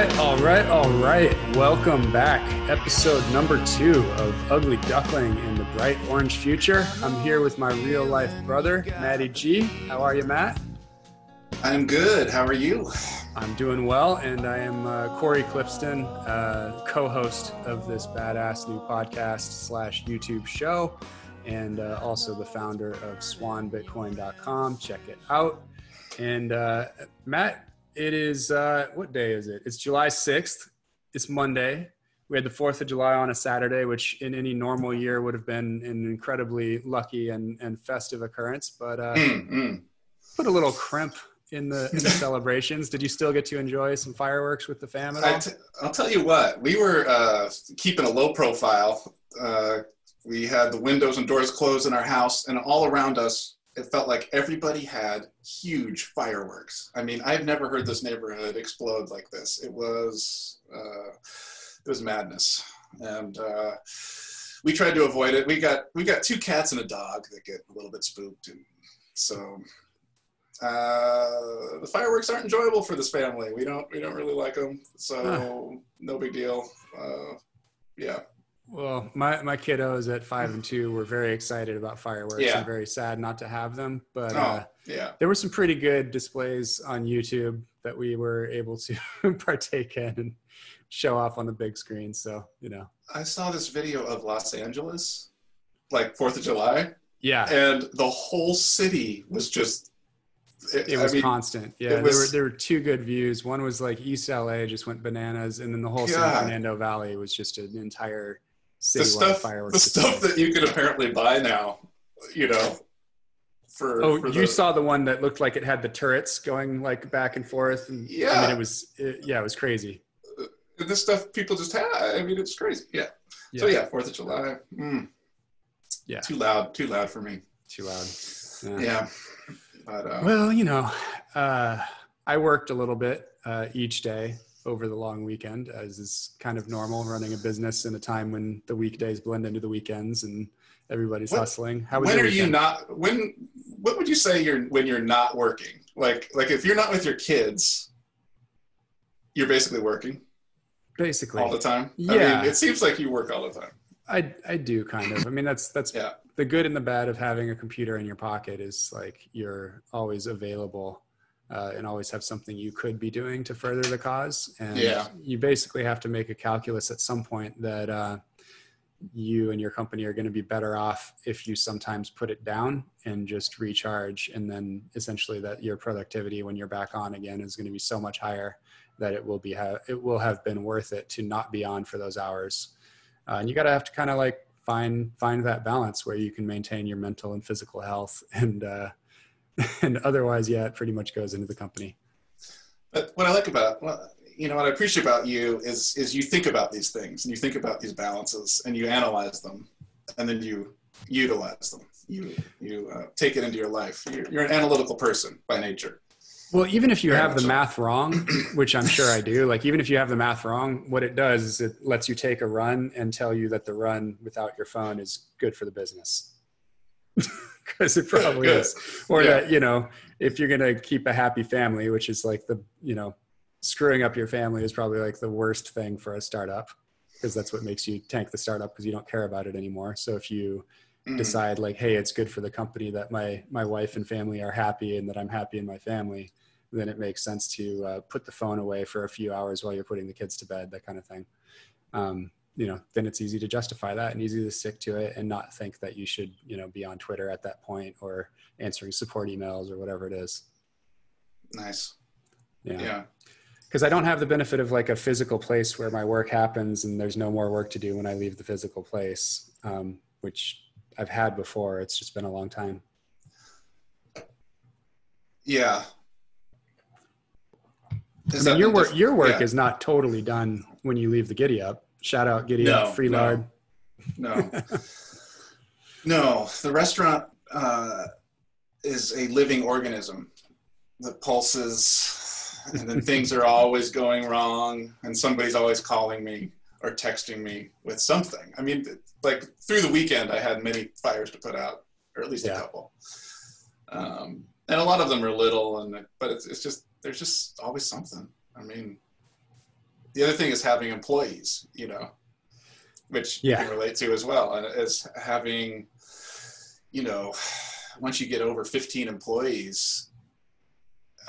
right, all right, all right. Welcome back. Episode number two of Ugly Duckling in the Bright Orange Future. I'm here with my real life brother, Matty G. How are you, Matt? I'm good. How are you? I'm doing well, and I am uh, Cory Klippsten, uh, co-host of this badass new podcast slash YouTube show, and uh, also the founder of SwanBitcoin.com. Check it out. And uh, Matt, it is uh, what day is it? It's July 6th. It's Monday. We had the 4th of July on a Saturday, which in any normal year would have been an incredibly lucky and, and festive occurrence, but uh, Mm-mm. put a little crimp in the, in the celebrations. Did you still get to enjoy some fireworks with the fam at all? I t- I'll tell you what. We were uh, keeping a low profile. Uh, we had the windows and doors closed in our house, and all around us, it felt like everybody had huge fireworks. I mean, I've never heard this neighborhood explode like this. It was uh, it was madness, and uh, we tried to avoid it. We got we got two cats and a dog that get a little bit spooked, and so uh, the fireworks aren't enjoyable for this family. We don't we don't really like them, so no big deal. Uh, yeah, Well, my, my kiddos at five and two were very excited about fireworks Yeah. and very sad not to have them. But oh uh, yeah, there were some pretty good displays on YouTube that we were able to partake in and show off on the big screen. So, you know, I saw this video of Los Angeles, like Fourth of July, yeah, and the whole city was just. it was I mean, constant. Yeah, it there were there were two good views. One was like East LA just went bananas, and then the whole San Fernando Valley was just an entire the stuff, fireworks. the stuff that you can apparently buy now, you know, for Oh, for you the- saw the one that looked like it had the turrets going like back and forth. And, I Yeah. mean, it was, it, yeah, it was crazy. this stuff people just have. I mean, it's crazy. Yeah. So yeah, Fourth of July. Mm. Yeah. Too loud. Too loud for me. Too loud. Yeah. Yeah. But uh, Well, you know, uh, I worked a little bit uh, each day over the long weekend, as is kind of normal running a business in a time when the weekdays blend into the weekends and everybody's hustling. How when are you not? When? What would you say you're when you're not working? Like like if you're not with your kids, you're basically working Basically, all the time. I Yeah. mean, it seems like you work all the time. I I do kind of. I mean, that's that's Yeah. the good and the bad of having a computer in your pocket is like you're always available uh, and always have something you could be doing to further the cause. And Yeah. you basically have to make a calculus at some point that uh, you and your company are going to be better off if you sometimes put it down and just recharge, and then essentially that your productivity when you're back on again is going to be so much higher that it will be ha- it will have been worth it to not be on for those hours. Uh, and you got to have to kind of like find find that balance where you can maintain your mental and physical health and uh and otherwise yeah it pretty much goes into the company But what I like about well, you know what I appreciate about you is is you think about these things and you think about these balances and you analyze them and then you utilize them. You you uh, take it into your life. You're, you're an analytical person by nature. well even if you Very have the so. math wrong which i'm sure i do like even if you have the math wrong what it does is it lets you take a run and tell you that the run without your phone is good for the business because it probably is or Yeah. that you know if you're going to keep a happy family which is like the you know screwing up your family is probably like the worst thing for a startup because that's what makes you tank the startup because you don't care about it anymore so if you Mm. decide like hey it's good for the company that my my wife and family are happy and that i'm happy in my family then it makes sense to uh, put the phone away for a few hours while you're putting the kids to bed that kind of thing um, you know then it's easy to justify that and easy to stick to it and not think that you should you know be on twitter at that point or answering support emails or whatever it is Nice. yeah Yeah. because i don't have the benefit of like a physical place where my work happens and there's no more work to do when i leave the physical place um, which i've had before it's just been a long time Yeah. I mean, your work your work yeah. is not totally done when you leave the giddy up shout out giddy No, up free no. lard No. no. The restaurant uh, is a living organism that pulses, and then things are always going wrong, and somebody's always calling me or texting me with something. I mean, like through the weekend, I had many fires to put out, or at least Yeah. a couple. Um, and a lot of them are little, and but it's, it's just there's just always something. I mean, the other thing is having employees, you know, which Yeah. you can relate to as well. And is having, you know, once you get over 15 employees,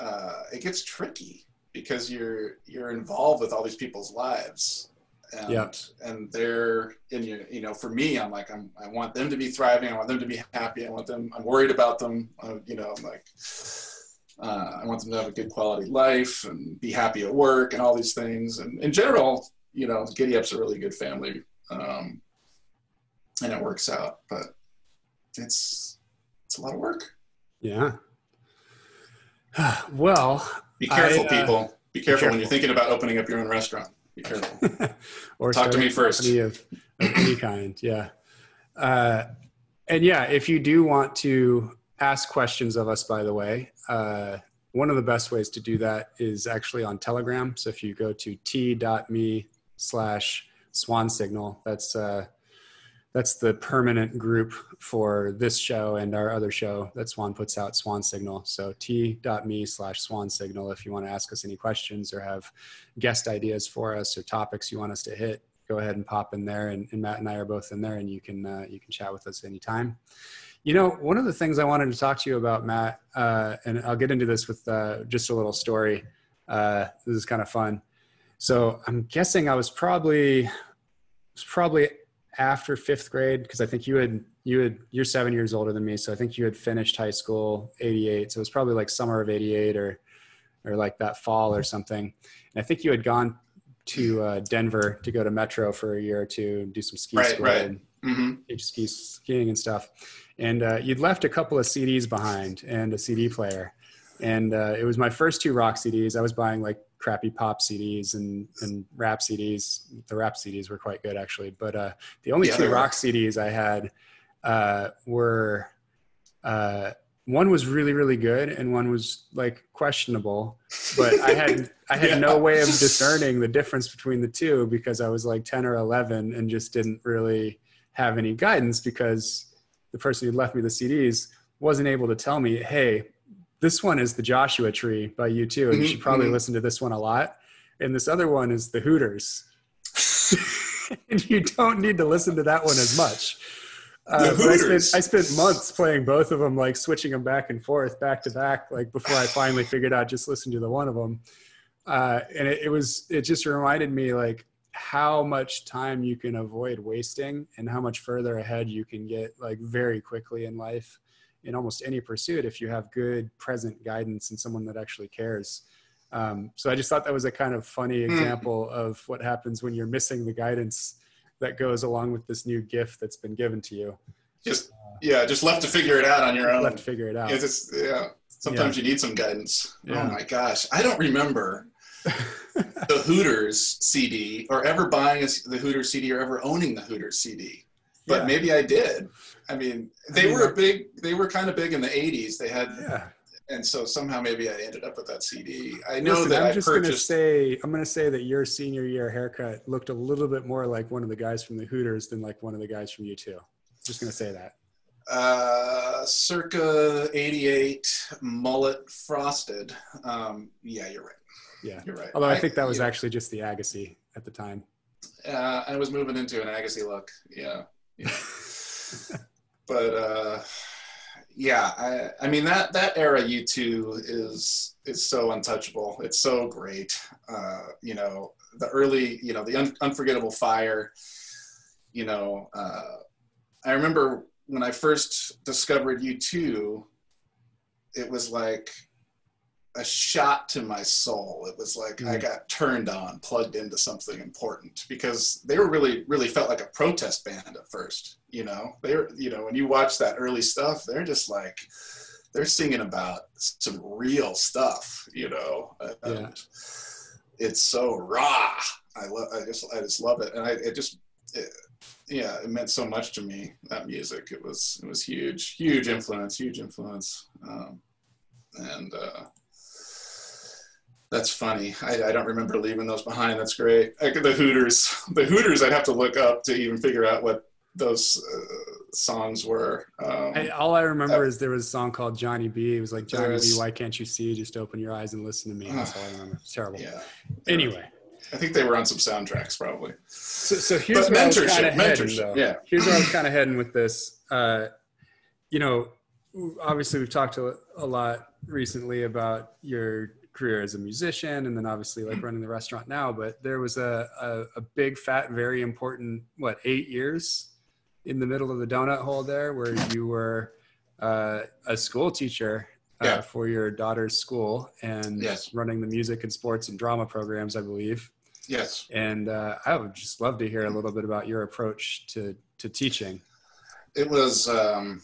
uh, it gets tricky because you're you're involved with all these people's lives. And, Yeah. and they're in you, you know, for me, I'm like, I'm, I want them to be thriving. I want them to be happy. I want them, I'm worried about them. Uh, you know, I'm like, uh, I want them to have a good quality life and be happy at work and all these things. And in general, you know, Giddy Up's a really good family, um, and it works out. But it's it's a lot of work. Yeah. well, Be careful, I, uh, people. Be careful when careful. you're thinking about opening up your own restaurant. Be careful. or Talk to me first. Of, of any kind. Yeah. Uh, and yeah, if you do want to ask questions of us, by the way, uh, one of the best ways to do that is actually on Telegram. So if you go to t.me slash swan signal, that's, uh, that's the permanent group for this show and our other show that Swan puts out, Swan Signal. So t.me slash swan signal if you want to ask us any questions or have guest ideas for us or topics you want us to hit, go ahead and pop in there. And, and Matt and I are both in there, and you can uh, you can chat with us anytime. You know, one of the things I wanted to talk to you about, Matt, uh, and I'll get into this with uh, just a little story. Uh, this is kind of fun. So I'm guessing I was probably was probably after fifth grade because I think you had you had you're seven years older than me, so I think you had finished high school '88. So it was probably like summer of '88 or or like that fall or something. And I think you had gone to uh, Denver to go to Metro for a year or two, and do some ski Right, school right. and hmm teach ski skiing and stuff. And uh, you'd left a couple of CDs behind and a CD player. And uh, it was my first two rock CDs. I was buying like crappy pop CDs and, and rap CDs. The rap CDs were quite good actually. But uh, the only Yeah, two rock CDs I had uh, were uh, one was really really good and one was like questionable. But I had I had Yeah. no way of discerning the difference between the two because I was like 10 or 11 and just didn't really have any guidance because the person who left me the CDs wasn't able to tell me, hey, this one is the Joshua Tree by U2, and you Mhm, should probably mhm. listen to this one a lot. And this other one is the Hooters. and you don't need to listen to that one as much. Uh, I, spent. I spent months playing both of them, like switching them back and forth, back to back, like before I finally figured out just listen to the one of them. Uh, and it, it was, it just reminded me like how much time you can avoid wasting and how much further ahead you can get like very quickly in life in almost any pursuit if you have good present guidance and someone that actually cares. Um, so I just thought that was a kind of funny Hmm. example of what happens when you're missing the guidance that goes along with this new gift that's been given to you. Just yeah, just left to figure it out on your own. Left to figure it out. Yeah, just, yeah. Sometimes you need some guidance. Yeah. Oh my gosh, I don't remember the Hooters CD or ever buying a, the Hooters CD or ever owning the Hooters CD. But Yeah. maybe I did. I mean, they mean, were I- big. They were kind of big in the '80s. They had, yeah. and so somehow maybe I ended up with that CD. I know Listen, that I'm I just gonna say I'm gonna say that your senior year haircut looked a little bit more like one of the guys from the Hooters than like one of the guys from U2. Just gonna say that. uh, circa 88 mullet frosted. Um, yeah, you're right. Yeah. You're right. Although I think that was yeah, actually just the Agassi at the time. uh, I was moving into an Agassi look. Yeah. yeah. but uh, yeah, I, I mean that that era U2 is is so untouchable. It's so great. Uh, you know, the early, you know, the un- unforgettable fire. You know, uh, I remember when I first discovered U2, it was like a shot to my soul. It was like I Mm. got turned on, plugged into something important because they were really, really felt like a protest band at first. You know, they were, you know, when you watch that early stuff, they're just like, they're singing about some real stuff, you know, and Yeah. it's so raw. I love, I just, I just love it. And I, it just, it, yeah, it meant so much to me, that music. It was, it was huge, huge influence, huge influence. Um, and, uh, that's funny. I, I don't remember leaving those behind. That's great. Like the Hooters, the Hooters, I'd have to look up to even figure out what those uh, songs were. Um, I, all I remember Uh, is there was a song called Johnny B. It was like Johnny B. Why can't you see? Just open your eyes and listen to me. That's all I remember. It's terrible. yeah. Anyway, I think they were on some soundtracks probably. So, so here's but where mentorship, I was kind of heading, though. Yeah. Here's where I was kind of heading with this. Uh, you know, obviously we've talked a, a lot recently about your career as a musician and then obviously like running the restaurant now but there was a, a, a, big fat very important what eight years in the middle of the donut hole there where you were uh, a school teacher uh, yeah. for your daughter's school and yes. running the music and sports and drama programs i believe yes and uh, i would just love to hear a little bit about your approach to to teaching it was um,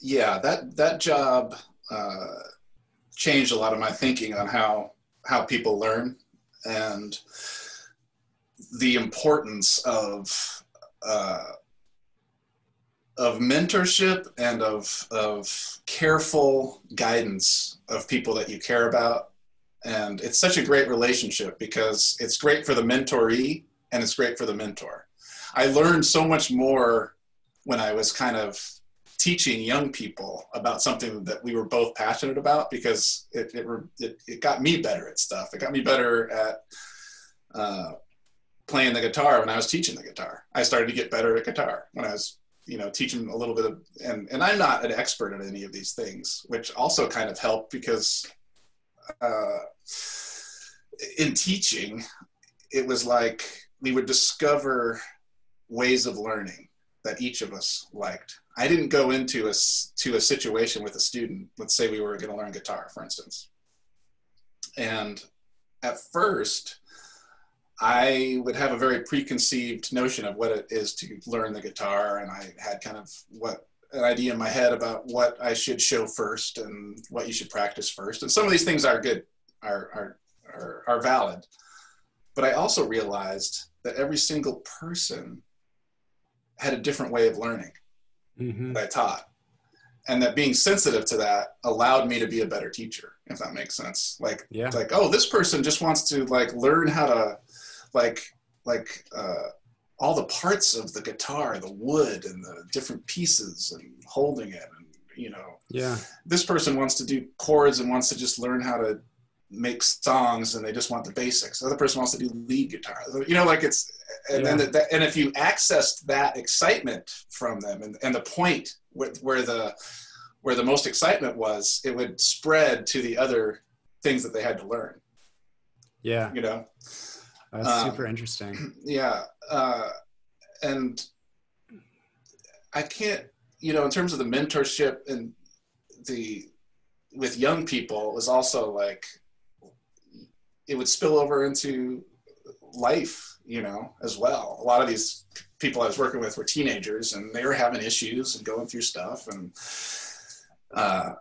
yeah that that job uh, changed a lot of my thinking on how how people learn and the importance of uh, of mentorship and of of careful guidance of people that you care about. And it's such a great relationship because it's great for the mentoree and it's great for the mentor. I learned so much more when i was kind of teaching young people about something that we were both passionate about because it, it, it, it got me better at stuff. It got me better at uh, playing the guitar when I was teaching the guitar. I started to get better at guitar when I was, you know, teaching a little bit of, and, and I'm not an expert at any of these things, which also kind of helped because uh, in teaching, it was like we would discover ways of learning that each of us liked. I didn't go into a to a situation with a student. Let's say we were going to learn guitar, for instance, and at first, I would have a very preconceived notion of what it is to learn the guitar, and I had kind of what an idea in my head about what I should show first and what you should practice first. And some of these things are good, are are are, are valid, but I also realized that every single person had a different way of learning mm-hmm. that I taught. And that being sensitive to that allowed me to be a better teacher, if that makes sense. Like, yeah. like, oh, this person just wants to like learn how to, like, like uh, all the parts of the guitar, the wood and the different pieces, and holding it, and you know. Yeah. This person wants to do chords and wants to just learn how to make songs and they just want the basics. The other person wants to do lead guitar. You know, like it's and yeah. then the, and if you accessed that excitement from them and, and the point where, where the where the most excitement was, it would spread to the other things that they had to learn. Yeah, you know, that's um, super interesting. Yeah, uh, and I can't, you know, in terms of the mentorship and the with young people was also like it would spill over into life, you know, as well. A lot of these people I was working with were teenagers and they were having issues and going through stuff. And uh,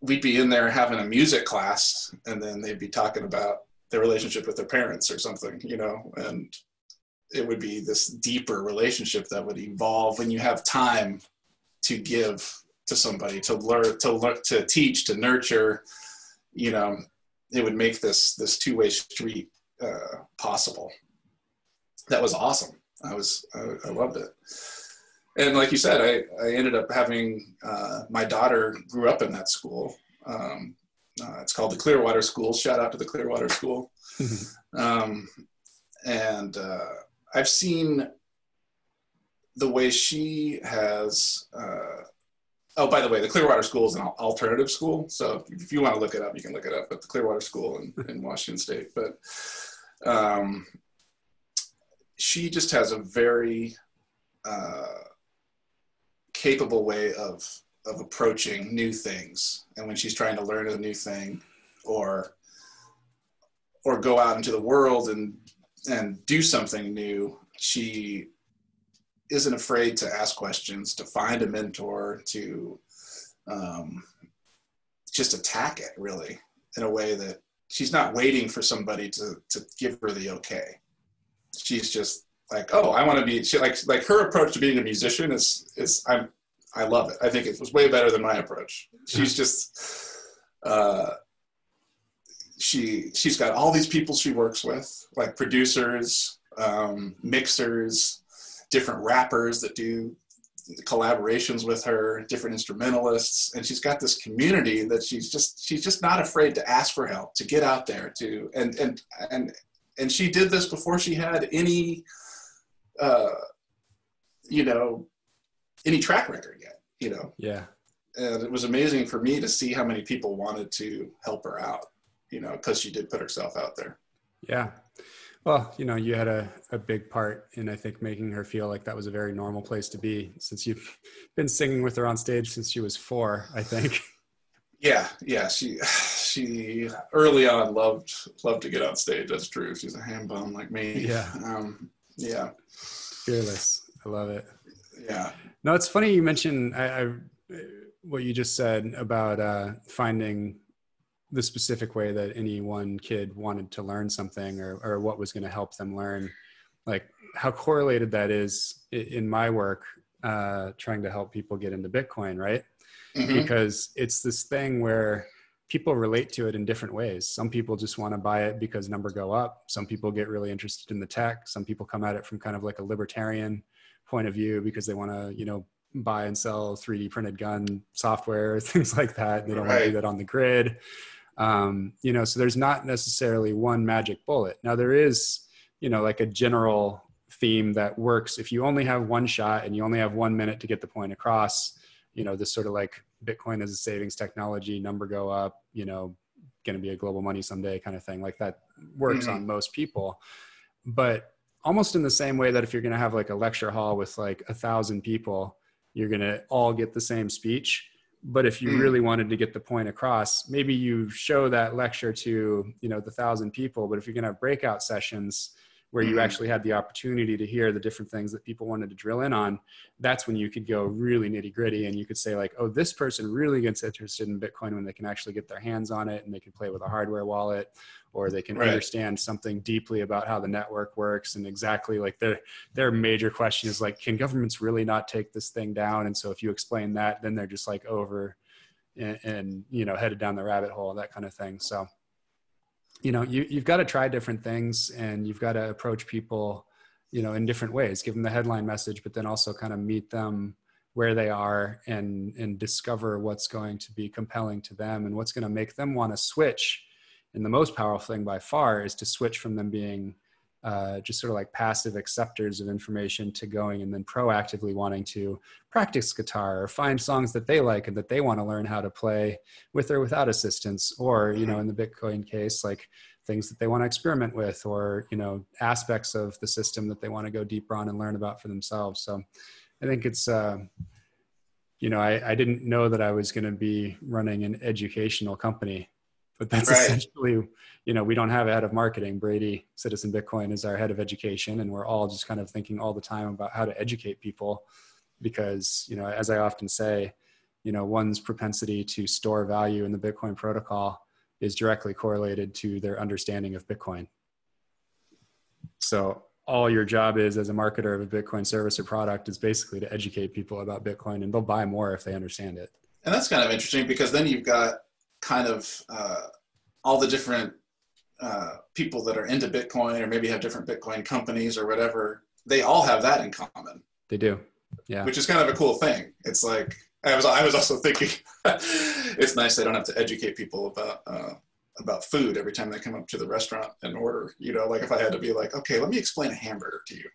we'd be in there having a music class and then they'd be talking about their relationship with their parents or something, you know, and it would be this deeper relationship that would evolve when you have time to give to somebody to learn to learn to teach to nurture you know it would make this this two way street uh, possible. That was awesome. I was I, I, loved it. And like you said, I, I ended up having uh, my daughter grew up in that school. Um, uh, it's called the Clearwater School. Shout out to the Clearwater School. um, and uh, I've seen the way she has uh, Oh, by the way, the Clearwater School is an alternative school. So if you want to look it up, you can look it up at the Clearwater School in, in Washington State. But um, she just has a very uh, capable way of of approaching new things. And when she's trying to learn a new thing, or or go out into the world and and do something new, she isn't afraid to ask questions, to find a mentor, to um, just attack it really in a way that she's not waiting for somebody to to give her the okay. She's just like, oh, I want to be. She like like her approach to being a musician is is I'm I love it. I think it was way better than my approach. She's just. Uh, she she's got all these people she works with like producers um, mixers different rappers that do collaborations with her, different instrumentalists, and she's got this community that she's just she's just not afraid to ask for help, to get out there, to and and and and she did this before she had any, uh, you know, any track record yet. You know. Yeah. And it was amazing for me to see how many people wanted to help her out. You know, because she did put herself out there. Yeah. Well, you know, you had a, a big part in, I think, making her feel like that was a very normal place to be since you've been singing with her on stage since she was four, I think. Yeah, yeah. She she early on loved loved to get on stage. That's true. She's a ham bum like me. Yeah. Um, yeah. Fearless. I love it. Yeah. No, it's funny you mentioned I, I what you just said about uh, finding the specific way that any one kid wanted to learn something or, or what was going to help them learn. Like how correlated that is in my work uh, trying to help people get into bitcoin right? Mm-hmm. because it's this thing where people relate to it in different ways. Some people just want to buy it because number go up. Some people get really interested in the tech. Some people come at it from kind of like a libertarian point of view because they want to you know buy and sell 3d printed gun software things like that. They don't right. want to do that on the grid um, you know so there's not necessarily one magic bullet. Now there is you know like a general theme that works. If you only have one shot and you only have one minute to get the point across you know this sort of like bitcoin as a savings technology number go up you know going to be a global money someday kind of thing. Like that works mm-hmm. on most people. But almost in the same way that if you're going to have like a lecture hall with like a thousand people you're going to all get the same speech but if you mm. really wanted to get the point across maybe you show that lecture to you know the thousand people but if you're going to have breakout sessions where you mm. actually had the opportunity to hear the different things that people wanted to drill in on that's when you could go really nitty gritty and you could say like oh this person really gets interested in bitcoin when they can actually get their hands on it and they can play with a hardware wallet or they can right. understand something deeply about how the network works and exactly like their their major question is like can governments really not take this thing down and so if you explain that then they're just like over and, and you know headed down the rabbit hole that kind of thing so you know you, you've got to try different things and you've got to approach people you know in different ways. Give them the headline message but then also kind of meet them where they are and and discover what's going to be compelling to them. And what's going to make them want to switch and the most powerful thing by far is to switch from them being uh, just sort of like passive acceptors of information to going and then proactively wanting to practice guitar or find songs that they like and that they want to learn how to play with or without assistance or you know in the bitcoin case like things that they want to experiment with or you know aspects of the system that they want to go deeper on and learn about for themselves. So i think it's uh, you know I, I didn't know that i was going to be running an educational company but that's right. essentially you know we don't have a head of marketing. Brady citizen bitcoin is our head of education and we're all just kind of thinking all the time about how to educate people because you know as i often say you know one's propensity to store value in the bitcoin protocol is directly correlated to their understanding of bitcoin. So all your job is as a marketer of a bitcoin service or product is basically to educate people about bitcoin and they'll buy more if they understand it. And that's kind of interesting because then you've got kind of uh, all the different uh, people that are into Bitcoin or maybe have different Bitcoin companies or whatever, they all have that in common. They do. Yeah. Which is kind of a cool thing. It's like, I was, I was also thinking it's nice they don't have to educate people about, uh, about food every time they come up to the restaurant and order, you know, like if I had to be like, okay, let me explain a hamburger to you.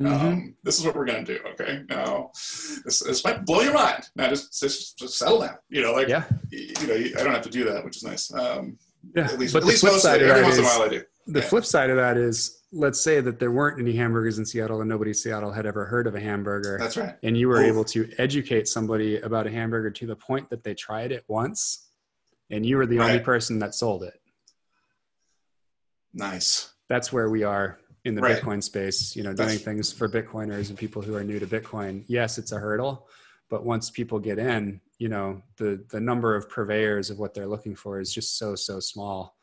Mm-hmm. Um, this is what we're going to do. Okay. Now, this, this might blow your mind. Now, just, just, just settle down. You know, like, yeah. you, you know, I don't have to do that, which is nice. Um, yeah. At least, but at least most of every once in a while I do. The yeah. flip side of that is, let's say that there weren't any hamburgers in Seattle and nobody in Seattle had ever heard of a hamburger. That's right. And you were able to educate somebody about a hamburger to the point that they tried it once and you were the right. only person that sold it. Nice. That's where we are in the right. Bitcoin space, you know, doing That's, things for Bitcoiners and people who are new to Bitcoin. Yes, it's a hurdle, but once people get in, you know, the the number of purveyors of what they're looking for is just so so small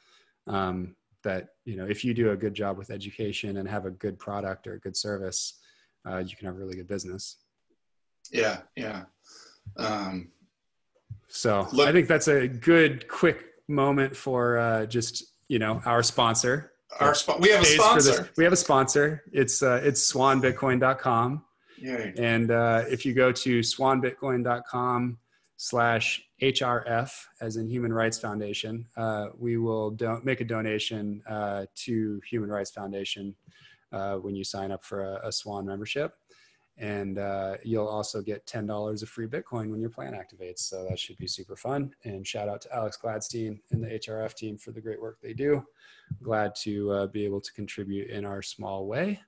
um, that you know if you do a good job with education and have a good product or a good service, uh, you can have a really good business. Yeah, yeah. Um, so look, I think that's a good quick moment for uh, just you know our sponsor our sp- we have a sponsor. We have a sponsor. It's uh, it's swanbitcoin.com. Yay. And uh, if you go to swanbitcoin.com slash HRF, as in Human Rights Foundation, uh, we will do- make a donation uh, to Human Rights Foundation uh, when you sign up for a, a Swan membership. And uh, you'll also get $10 of free Bitcoin when your plan activates. So that should be super fun. And shout out to Alex Gladstein and the HRF team for the great work they do. Glad to uh, be able to contribute in our small way.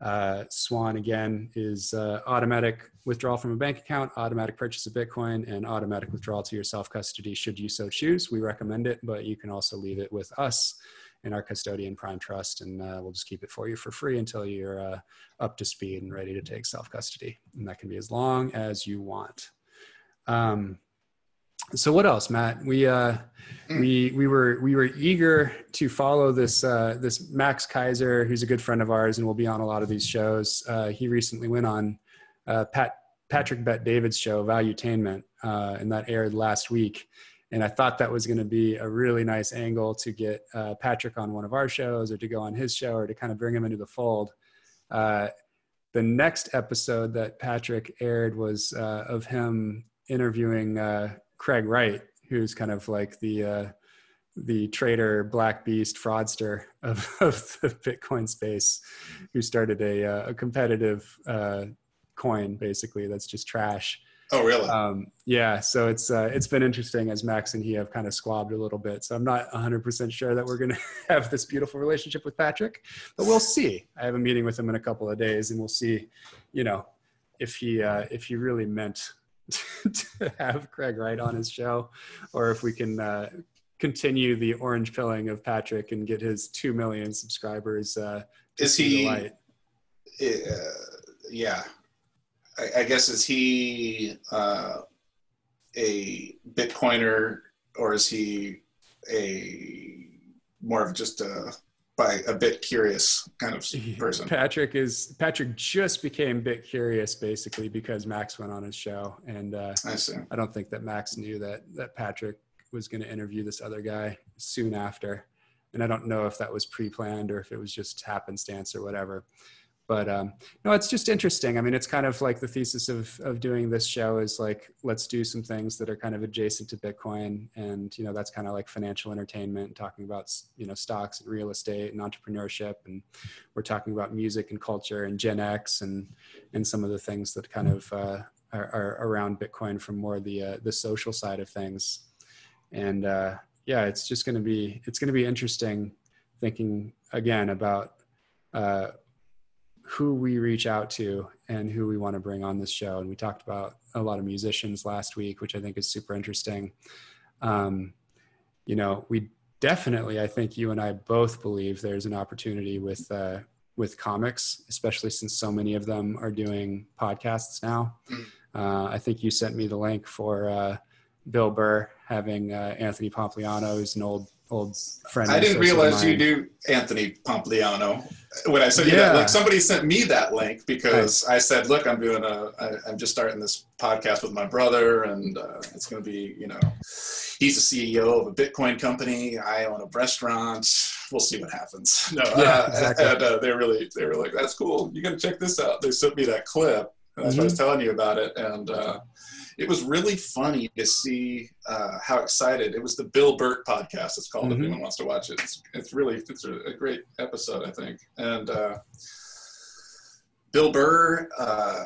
Uh, Swan again is uh, automatic withdrawal from a bank account, automatic purchase of Bitcoin, and automatic withdrawal to your self custody should you so choose. We recommend it, but you can also leave it with us in our custodian prime trust, and uh, we'll just keep it for you for free until you're uh, up to speed and ready to take self custody. And that can be as long as you want. Um, so what else matt we uh mm. we we were we were eager to follow this uh this max keiser who's a good friend of ours and will be on a lot of these shows uh he recently went on uh pat patrick bet david's show valuetainment uh and that aired last week and i thought that was going to be a really nice angle to get uh patrick on one of our shows or to go on his show or to kind of bring him into the fold uh the next episode that patrick aired was uh of him interviewing uh Craig Wright, who's kind of like the uh, the traitor, black beast, fraudster of, of the Bitcoin space, who started a, uh, a competitive coin basically that's just trash. Oh, really? Um, yeah. So it's uh, it's been interesting as Max and he have kind of squabbed a little bit. So I'm not 100% sure that we're going to have this beautiful relationship with Patrick, but we'll see. I have a meeting with him in a couple of days, and we'll see. You know, if he uh, if he really meant to have Craig Wright on his show, or if we can uh, continue the orange pilling of Patrick and get his two million subscribers. Uh, is he? Uh, yeah, I, I, guess is he uh, a Bitcoiner or is he a more of just a by a bit curious kind of person. Patrick is Patrick just became bit curious basically because Max went on his show, and uh, I see. I don't think that Max knew that that Patrick was going to interview this other guy soon after, and I don't know if that was pre-planned or if it was just happenstance or whatever but um, no it's just interesting. I mean it's kind of like the thesis of, of doing this show is like let's do some things that are kind of adjacent to bitcoin and you know that's kind of like financial entertainment talking about you know stocks and real estate and entrepreneurship. And we're talking about music and culture and gen x and and some of the things that kind of uh, are, are, around bitcoin from more the uh, the social side of things. And uh, yeah it's just going to be it's going to be interesting thinking again about uh, who we reach out to and who we want to bring on this show. And we talked about a lot of musicians last week, which I think is super interesting. Um, you know, we definitely, I think you and I both believe there's an opportunity with uh, with comics, especially since so many of them are doing podcasts now. Mm. Uh, I think you sent me the link for uh, Bill Burr having uh, Anthony Pompliano, who's an old old friend. I didn't realize you knew Anthony Pompliano when I said yeah. you that link. Somebody sent me that link because I said, "Look, I'm doing a. I, I'm just starting this podcast with my brother, and uh, it's going to be, you know, he's the CEO of a Bitcoin company. I own a restaurant. We'll see what happens." No, yeah, uh, exactly. and uh, they really, they were like, "That's cool. You got to check this out." They sent me that clip, and that's mm-hmm. what I was mm-hmm. telling you about it, and uh, it was really funny to see uh, how excited it was. The Bill Burr podcast. It's called. Mm-hmm. If anyone wants to watch it, it's, it's really it's a, a, great episode, I think. And uh, Bill Burr uh,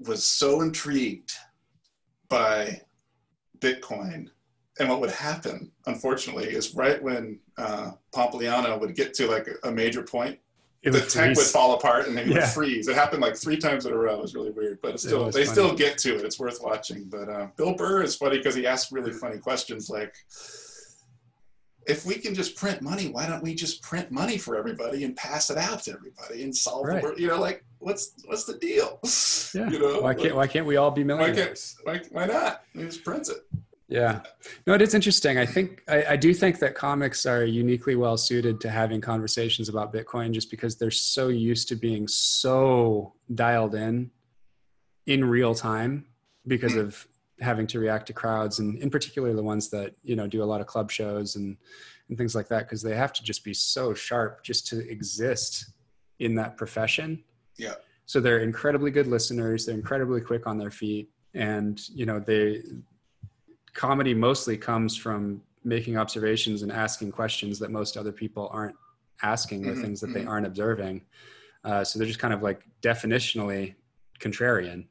was so intrigued by Bitcoin. And what would happen, unfortunately, is right when uh, Pompliano would get to like a major point, it the tech would fall apart and then yeah. would freeze. It happened like three times in a row. It was really weird, but still, they funny. still get to it. It's worth watching. But uh, Bill Burr is funny because he asks really funny questions like, if we can just print money, why don't we just print money for everybody and pass it out to everybody and solve right. the world? You know, like what's what's the deal? Yeah. You know, why can't like, why can't we all be millionaires? Why, can't, why, why not? He just print it. Yeah, no, it is interesting. I think I, I, do think that comics are uniquely well suited to having conversations about Bitcoin, just because they're so used to being so dialed in in real time because hmm. of having to react to crowds, and in particular the ones that you know do a lot of club shows and and things like that, because they have to just be so sharp just to exist in that profession. Yeah. So they're incredibly good listeners. They're incredibly quick on their feet and you know they comedy mostly comes from making observations and asking questions that most other people aren't asking or Mhm, things that they mhm. aren't observing uh, so they're just kind of like definitionally contrarian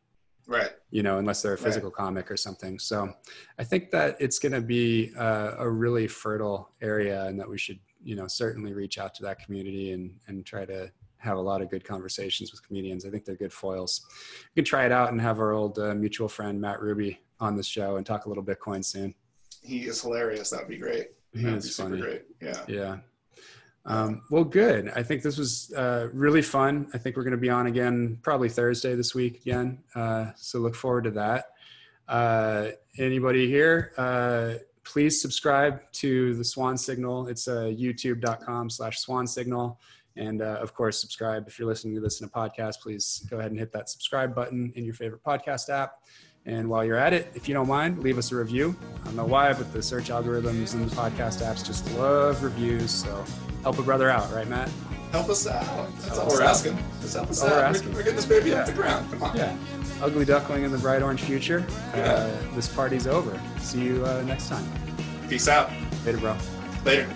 Right. you know, unless they're a Right. physical comic or something. So I think that it's going to be uh, a really fertile area and that we should, you know, certainly reach out to that community and, and try to have a lot of good conversations with comedians. I think they're good foils. We can try it out and have our old uh, mutual friend, Matt Ruby, on the show and talk a little Bitcoin soon. He is hilarious. That'd be great. He That'd is be super funny. great. Yeah. Yeah. Um, well, good. I think this was uh, really fun. I think we're going to be on again probably Thursday this week again. Uh, so look forward to that. Uh, anybody here, uh, please subscribe to the Swan Signal. It's uh, youtube.com slash swan signal. And uh, of course, subscribe. If you're listening to this in a podcast, please go ahead and hit that subscribe button in your favorite podcast app. And while you're at it, if you don't mind, leave us a review. I don't know why, but the search algorithms and the podcast apps just love reviews. So help a brother out, right, Matt? Help us out. That's Help all we're out. asking. Just help us All out. We're, asking. we're getting this baby off the ground. Come on. Yeah. Ugly duckling in the bright orange future. Yeah. Uh, this party's over. See you uh, next time. Peace out. Later, bro. Later.